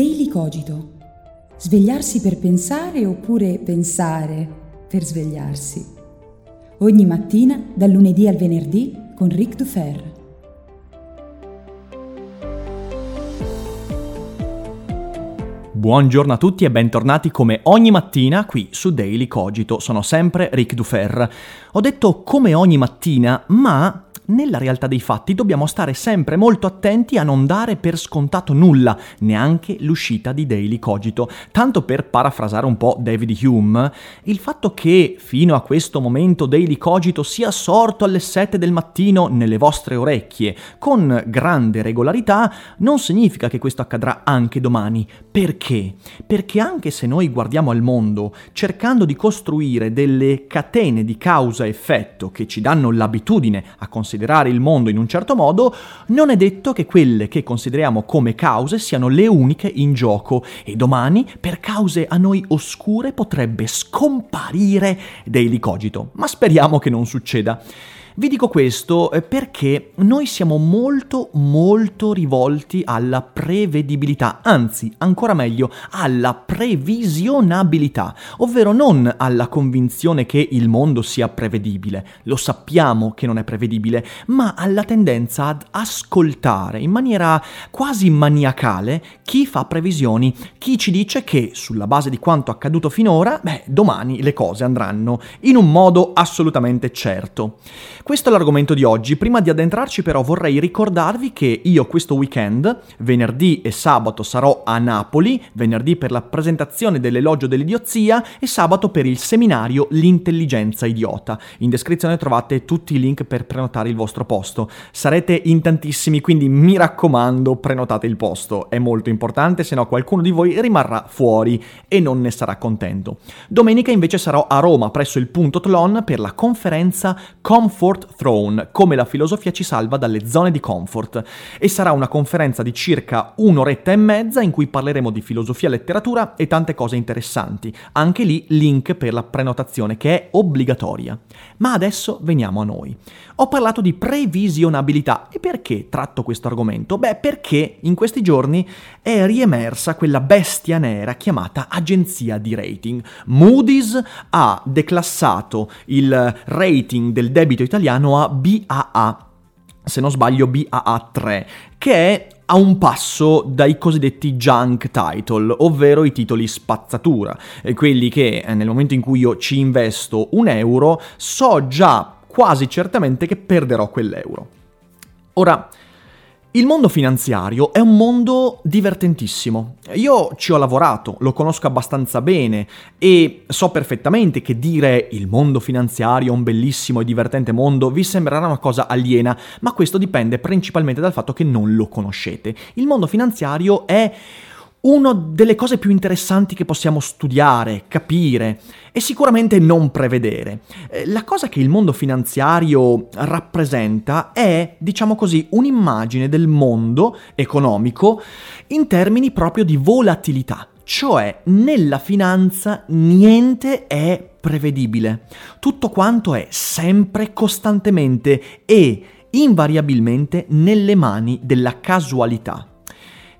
Daily Cogito. Svegliarsi per pensare oppure pensare per svegliarsi. Ogni mattina, dal lunedì al venerdì, con Ric Dufer. Buongiorno a tutti e bentornati come ogni mattina qui su Daily Cogito. Sono sempre Ric Dufer. Ho detto come ogni mattina, ma nella realtà dei fatti dobbiamo stare sempre molto attenti a non dare per scontato nulla, neanche l'uscita di Daily Cogito. Tanto per parafrasare un po' David Hume, il fatto che fino a questo momento Daily Cogito sia sorto alle 7 del mattino nelle vostre orecchie con grande regolarità non significa che questo accadrà anche domani. Perché? Perché anche se noi guardiamo al mondo cercando di costruire delle catene di causa-effetto che ci danno l'abitudine a considerare considerare il mondo in un certo modo, non è detto che quelle che consideriamo come cause siano le uniche in gioco e domani, per cause a noi oscure, potrebbe scomparire Daily Cogito. Ma speriamo che non succeda. Vi dico questo eh, perché noi siamo molto molto rivolti alla prevedibilità, anzi ancora meglio alla previsionabilità, ovvero non alla convinzione che il mondo sia prevedibile, lo sappiamo che non è prevedibile, ma alla tendenza ad ascoltare in maniera quasi maniacale chi fa previsioni, chi ci dice che sulla base di quanto accaduto finora, beh, domani le cose andranno in un modo assolutamente certo. Questo è l'argomento di oggi. Prima di addentrarci però vorrei ricordarvi che io questo weekend, venerdì e sabato, sarò a Napoli, venerdì per la presentazione dell'elogio dell'idiozia e sabato per il seminario L'intelligenza idiota. In descrizione trovate tutti i link per prenotare il vostro posto. Sarete in tantissimi, quindi mi raccomando, prenotate il posto. È molto importante, se no qualcuno di voi rimarrà fuori e non ne sarà contento. Domenica invece sarò a Roma presso il punto Tlon per la conferenza Comfort Comfort Throne, come la filosofia ci salva dalle zone di comfort, e sarà una conferenza di circa un'oretta e mezza in cui parleremo di filosofia, letteratura e tante cose interessanti. Anche lì link per la prenotazione che è obbligatoria. Ma adesso veniamo a noi. Ho parlato di previsionabilità e perché tratto questo argomento? Beh, perché in questi giorni è riemersa quella bestia nera chiamata agenzia di rating. Moody's ha declassato il rating del debito italiano a BAA, se non sbaglio BAA3, che è a un passo dai cosiddetti junk title, ovvero i titoli spazzatura, quelli che eh, nel momento in cui io ci investo un euro so già quasi certamente che perderò quell'euro. Ora, il mondo finanziario è un mondo divertentissimo. Io ci ho lavorato, lo conosco abbastanza bene e so perfettamente che dire il mondo finanziario è un bellissimo e divertente mondo vi sembrerà una cosa aliena, ma questo dipende principalmente dal fatto che non lo conoscete. Il mondo finanziario è una delle cose più interessanti che possiamo studiare, capire e sicuramente non prevedere. Eh, la cosa che il mondo finanziario rappresenta è, diciamo così, un'immagine del mondo economico in termini proprio di volatilità. Cioè, nella finanza niente è prevedibile. Tutto quanto è sempre, costantemente e invariabilmente nelle mani della casualità.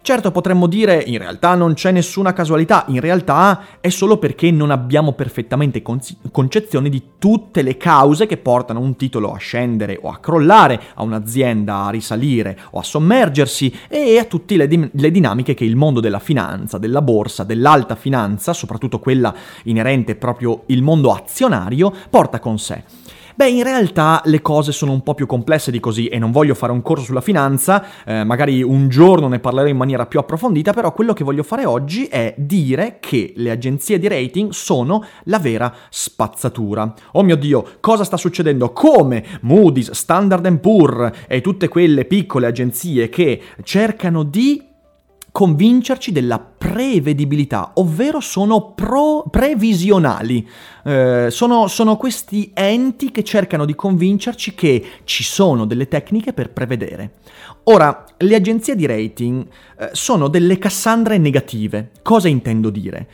Certo potremmo dire in realtà non c'è nessuna casualità, in realtà è solo perché non abbiamo perfettamente con- concezione di tutte le cause che portano un titolo a scendere o a crollare, a un'azienda a risalire o a sommergersi e a tutte le, di- le dinamiche che il mondo della finanza, della borsa, dell'alta finanza, soprattutto quella inerente proprio il mondo azionario, porta con sé. Beh, in realtà le cose sono un po' più complesse di così e non voglio fare un corso sulla finanza, eh, magari un giorno ne parlerò in maniera più approfondita, però quello che voglio fare oggi è dire che le agenzie di rating sono la vera spazzatura. Oh mio Dio, cosa sta succedendo? Come Moody's, Standard Poor's e tutte quelle piccole agenzie che cercano di convincerci della prevedibilità, ovvero sono pro- previsionali. Eh, sono, sono questi enti che cercano di convincerci che ci sono delle tecniche per prevedere. Ora, le agenzie di rating eh, sono delle Cassandre negative. Cosa intendo dire?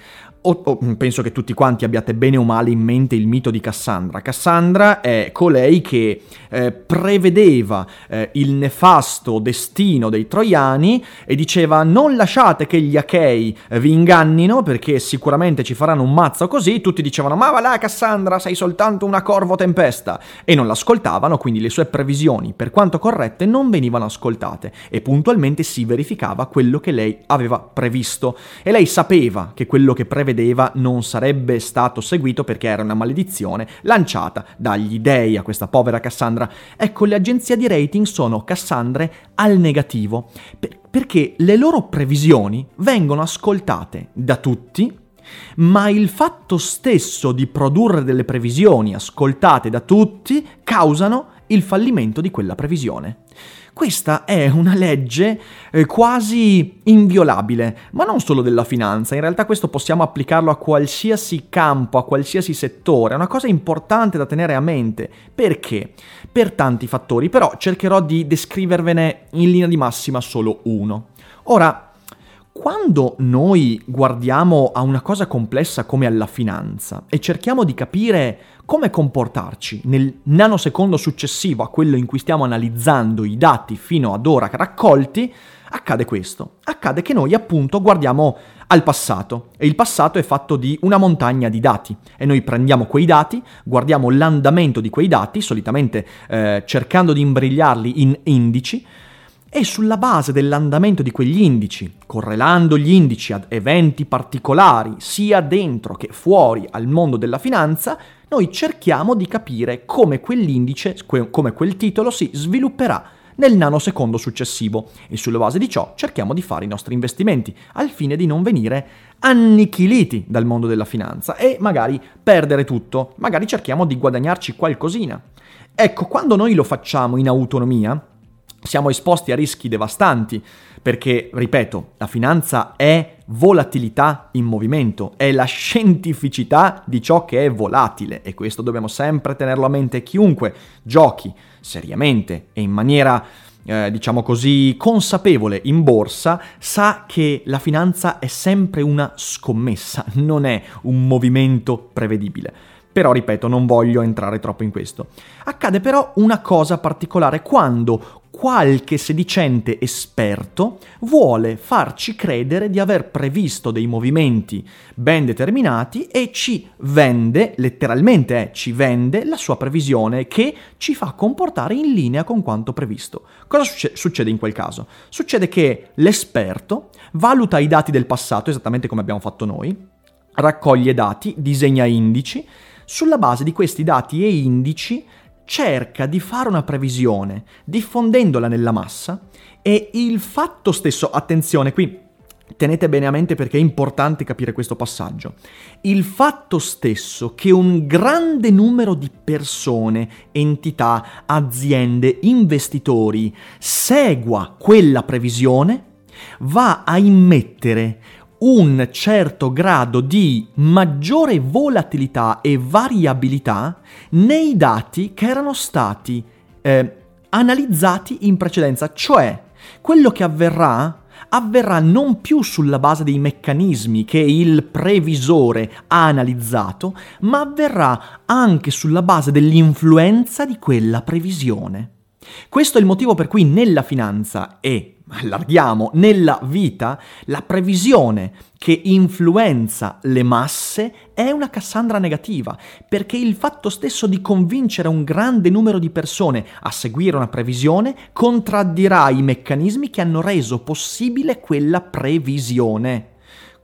O, o, penso che tutti quanti abbiate bene o male in mente il mito di Cassandra. Cassandra è colei che eh, prevedeva eh, il nefasto destino dei troiani e diceva non lasciate che gli Achei eh, vi ingannino perché sicuramente ci faranno un mazzo così. Tutti dicevano ma va là Cassandra sei soltanto una corvo tempesta e non l'ascoltavano quindi le sue previsioni per quanto corrette non venivano ascoltate e puntualmente si verificava quello che lei aveva previsto e lei sapeva che quello che prevedeva vedeva non sarebbe stato seguito perché era una maledizione lanciata dagli dei a questa povera Cassandra. Ecco, le agenzie di rating sono Cassandre al negativo, per- perché le loro previsioni vengono ascoltate da tutti, ma il fatto stesso di produrre delle previsioni ascoltate da tutti causano il fallimento di quella previsione. Questa è una legge eh, quasi inviolabile, ma non solo della finanza, in realtà questo possiamo applicarlo a qualsiasi campo, a qualsiasi settore, è una cosa importante da tenere a mente. Perché? Per tanti fattori, però cercherò di descrivervene in linea di massima solo uno. Ora, quando noi guardiamo a una cosa complessa come alla finanza e cerchiamo di capire come comportarci nel nanosecondo successivo a quello in cui stiamo analizzando i dati fino ad ora raccolti, accade questo. Accade che noi appunto guardiamo al passato e il passato è fatto di una montagna di dati e noi prendiamo quei dati, guardiamo l'andamento di quei dati, solitamente eh, cercando di imbrigliarli in indici, e sulla base dell'andamento di quegli indici, correlando gli indici ad eventi particolari, sia dentro che fuori al mondo della finanza, noi cerchiamo di capire come quell'indice, come quel titolo si svilupperà nel nanosecondo successivo e sulla base di ciò cerchiamo di fare i nostri investimenti al fine di non venire annichiliti dal mondo della finanza e magari perdere tutto, magari cerchiamo di guadagnarci qualcosina. Ecco, quando noi lo facciamo in autonomia, siamo esposti a rischi devastanti perché, ripeto, la finanza è volatilità in movimento, è la scientificità di ciò che è volatile e questo dobbiamo sempre tenerlo a mente. Chiunque giochi seriamente e in maniera eh, diciamo così, consapevole in borsa, sa che la finanza è sempre una scommessa, non è un movimento prevedibile. Però, ripeto, non voglio entrare troppo in questo. Accade però una cosa particolare quando qualche sedicente esperto vuole farci credere di aver previsto dei movimenti ben determinati e ci vende, letteralmente eh, ci vende la sua previsione che ci fa comportare in linea con quanto previsto. Cosa succe- succede in quel caso? Succede che l'esperto valuta i dati del passato, esattamente come abbiamo fatto noi, raccoglie dati, disegna indici, sulla base di questi dati e indici cerca di fare una previsione diffondendola nella massa e il fatto stesso, attenzione qui, tenete bene a mente perché è importante capire questo passaggio, il fatto stesso che un grande numero di persone, entità, aziende, investitori segua quella previsione va a immettere un certo grado di maggiore volatilità e variabilità nei dati che erano stati eh, analizzati in precedenza, cioè quello che avverrà avverrà non più sulla base dei meccanismi che il previsore ha analizzato, ma avverrà anche sulla base dell'influenza di quella previsione. Questo è il motivo per cui nella finanza e allarghiamo, nella vita, la previsione che influenza le masse è una Cassandra negativa, perché il fatto stesso di convincere un grande numero di persone a seguire una previsione contraddirà i meccanismi che hanno reso possibile quella previsione.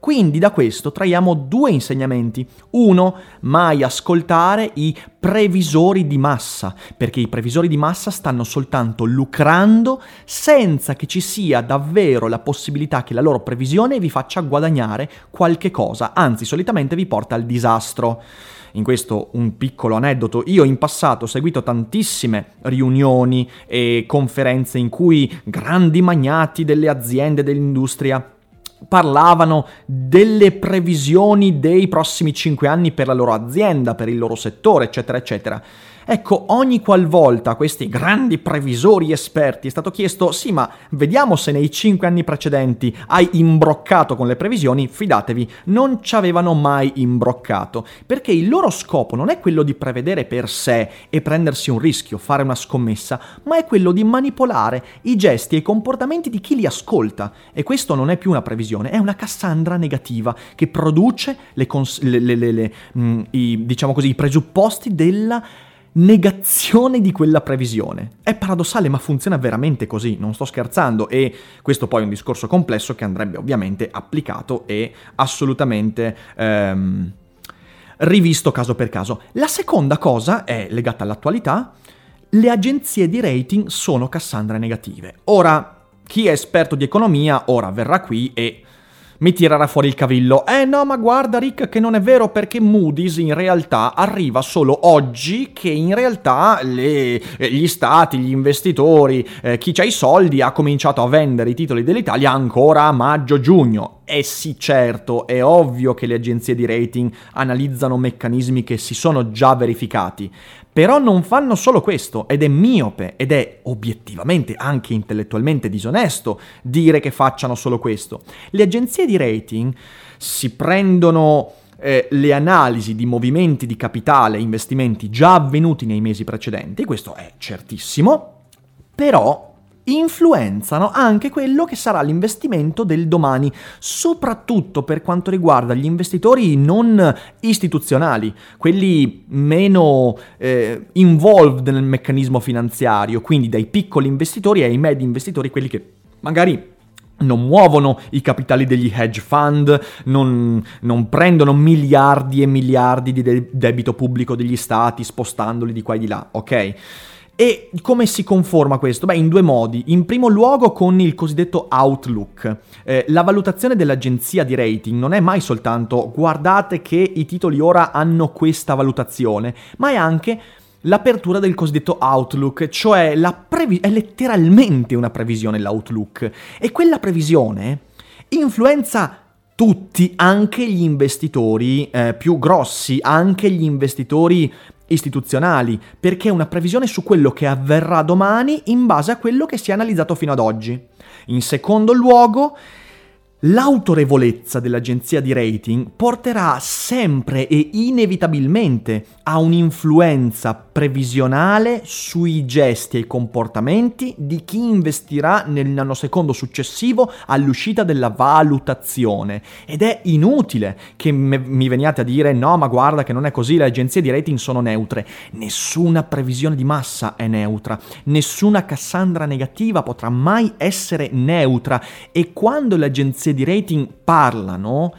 Quindi da questo traiamo due insegnamenti. Uno, mai ascoltare i previsori di massa, perché i previsori di massa stanno soltanto lucrando senza che ci sia davvero la possibilità che la loro previsione vi faccia guadagnare qualche cosa, anzi solitamente vi porta al disastro. In questo un piccolo aneddoto, io in passato ho seguito tantissime riunioni e conferenze in cui grandi magnati delle aziende dell'industria parlavano delle previsioni dei prossimi cinque anni per la loro azienda, per il loro settore, eccetera, eccetera. Ecco, ogni qualvolta a questi grandi previsori esperti è stato chiesto sì, ma vediamo se nei cinque anni precedenti hai imbroccato con le previsioni, fidatevi, non ci avevano mai imbroccato, perché il loro scopo non è quello di prevedere per sé e prendersi un rischio, fare una scommessa, ma è quello di manipolare i gesti e i comportamenti di chi li ascolta. E questo non è più una previsione, è una Cassandra negativa che produce le cons- le, le, mh, mm, i, diciamo così, i presupposti della negazione di quella previsione. È paradossale, ma funziona veramente così, non sto scherzando, e questo poi è un discorso complesso che andrebbe ovviamente applicato e assolutamente ehm, rivisto caso per caso. La seconda cosa è legata all'attualità, le agenzie di rating sono Cassandra negative. Ora, chi è esperto di economia ora verrà qui e mi tirerà fuori il cavillo. Eh no, ma guarda Rick che non è vero perché Moody's in realtà arriva solo oggi che in realtà le, eh, gli stati, gli investitori, eh, chi ha i soldi ha cominciato a vendere i titoli dell'Italia ancora a maggio-giugno. Eh sì, certo, è ovvio che le agenzie di rating analizzano meccanismi che si sono già verificati, però non fanno solo questo ed è miope ed è obiettivamente anche intellettualmente disonesto dire che facciano solo questo. Le agenzie di rating si prendono eh, le analisi di movimenti di capitale e investimenti già avvenuti nei mesi precedenti, questo è certissimo, però influenzano anche quello che sarà l'investimento del domani, soprattutto per quanto riguarda gli investitori non istituzionali, quelli meno eh, involved nel meccanismo finanziario, quindi dai piccoli investitori ai medi investitori, quelli che magari non muovono i capitali degli hedge fund, non, non, prendono miliardi e miliardi di de- debito pubblico degli stati spostandoli di qua e di là, ok? E come si conforma questo? Beh, in due modi. In primo luogo con il cosiddetto outlook. Eh, la valutazione dell'agenzia di rating non è mai soltanto guardate che i titoli ora hanno questa valutazione, ma è anche l'apertura del cosiddetto outlook, cioè previ- è letteralmente una previsione l'outlook. E quella previsione influenza tutti, anche gli investitori eh, più grossi, anche gli investitori istituzionali, perché è una previsione su quello che avverrà domani in base a quello che si è analizzato fino ad oggi. In secondo luogo, L'autorevolezza dell'agenzia di rating porterà sempre e inevitabilmente a un'influenza previsionale sui gesti e i comportamenti di chi investirà nel secondo successivo all'uscita della valutazione. Ed è inutile che me- mi veniate a dire no, ma guarda che non è così, le agenzie di rating sono neutre. Nessuna previsione di massa è neutra, nessuna Cassandra negativa potrà mai essere neutra e quando le agenzie di rating parlano,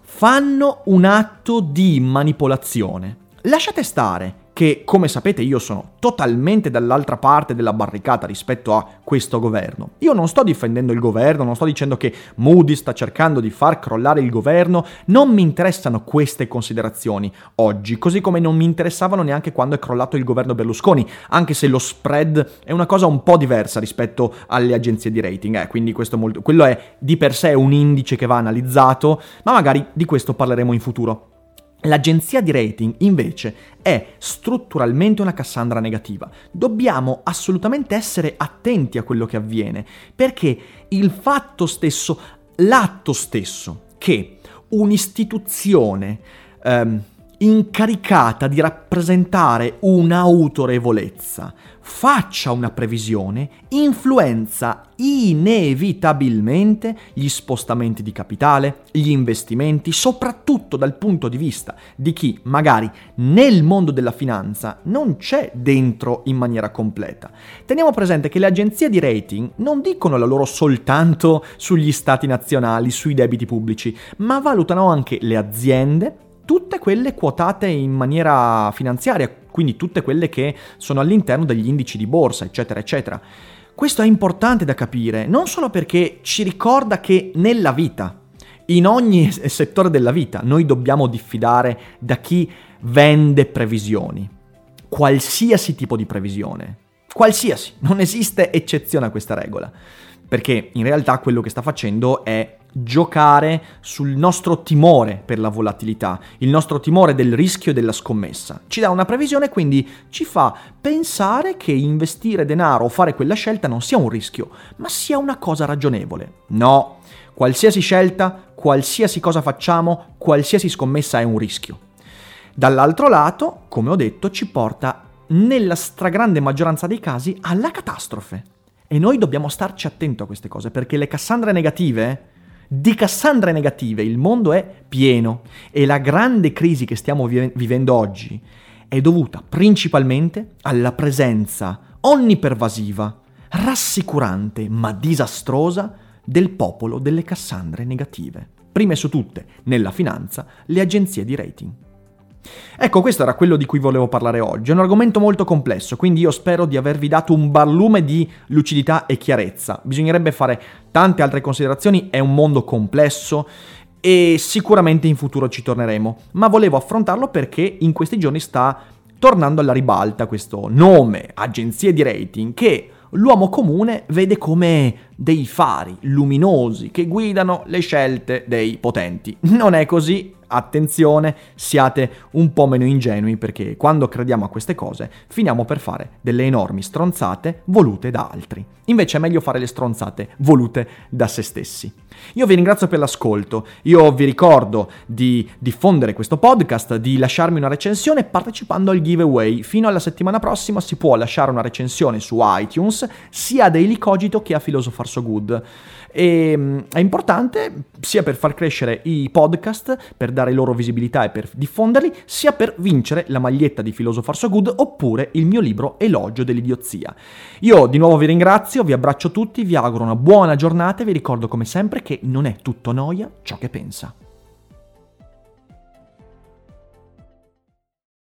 fanno un atto di manipolazione. Lasciate stare che, come sapete, io sono totalmente dall'altra parte della barricata rispetto a questo governo. Io non sto difendendo il governo, non sto dicendo che Moody sta cercando di far crollare il governo, non mi interessano queste considerazioni oggi, così come non mi interessavano neanche quando è crollato il governo Berlusconi, anche se lo spread è una cosa un po' diversa rispetto alle agenzie di rating, eh, quindi molto, quello è di per sé un indice che va analizzato, ma magari di questo parleremo in futuro. L'agenzia di rating invece è strutturalmente una Cassandra negativa. Dobbiamo assolutamente essere attenti a quello che avviene, perché il fatto stesso, l'atto stesso che un'istituzione ehm, incaricata di rappresentare un'autorevolezza faccia una previsione, influenza inevitabilmente gli spostamenti di capitale, gli investimenti, soprattutto dal punto di vista di chi magari nel mondo della finanza non c'è dentro in maniera completa. Teniamo presente che le agenzie di rating non dicono la loro soltanto sugli stati nazionali, sui debiti pubblici, ma valutano anche le aziende, tutte quelle quotate in maniera finanziaria, quindi tutte quelle che sono all'interno degli indici di borsa, eccetera, eccetera. Questo è importante da capire, non solo perché ci ricorda che nella vita, in ogni settore della vita, noi dobbiamo diffidare da chi vende previsioni, qualsiasi tipo di previsione, qualsiasi, non esiste eccezione a questa regola, perché in realtà quello che sta facendo è giocare sul nostro timore per la volatilità, il nostro timore del rischio e della scommessa. Ci dà una previsione, quindi ci fa pensare che investire denaro o fare quella scelta non sia un rischio, ma sia una cosa ragionevole. No, qualsiasi scelta, qualsiasi cosa facciamo, qualsiasi scommessa è un rischio. Dall'altro lato, come ho detto, ci porta nella stragrande maggioranza dei casi alla catastrofe. E noi dobbiamo starci attento a queste cose perché le Cassandre negative, di Cassandre negative il mondo è pieno e la grande crisi che stiamo vi- vivendo oggi è dovuta principalmente alla presenza onnipervasiva, rassicurante ma disastrosa del popolo delle Cassandre negative. Prime su tutte, nella finanza, le agenzie di rating. Ecco, questo era quello di cui volevo parlare oggi. È un argomento molto complesso, quindi io spero di avervi dato un barlume di lucidità e chiarezza. Bisognerebbe fare tante altre considerazioni, è un mondo complesso e sicuramente in futuro ci torneremo, ma volevo affrontarlo perché in questi giorni sta tornando alla ribalta questo nome, agenzie di rating, che l'uomo comune vede come dei fari luminosi che guidano le scelte dei potenti. Non è così, attenzione, siate un po' meno ingenui perché quando crediamo a queste cose finiamo per fare delle enormi stronzate volute da altri. Invece è meglio fare le stronzate volute da se stessi. Io vi ringrazio per l'ascolto, io vi ricordo di diffondere questo podcast, di lasciarmi una recensione partecipando al giveaway. Fino alla settimana prossima si può lasciare una recensione su iTunes sia a Daily Cogito che a Philosopher So Good. E mm, è importante sia per far crescere i podcast, per dare loro visibilità e per diffonderli, sia per vincere la maglietta di Philosopher So Good oppure il mio libro Elogio dell'idiozia. Io di nuovo vi ringrazio, vi abbraccio tutti, vi auguro una buona giornata e vi ricordo come sempre che non è tutto noia ciò che pensa.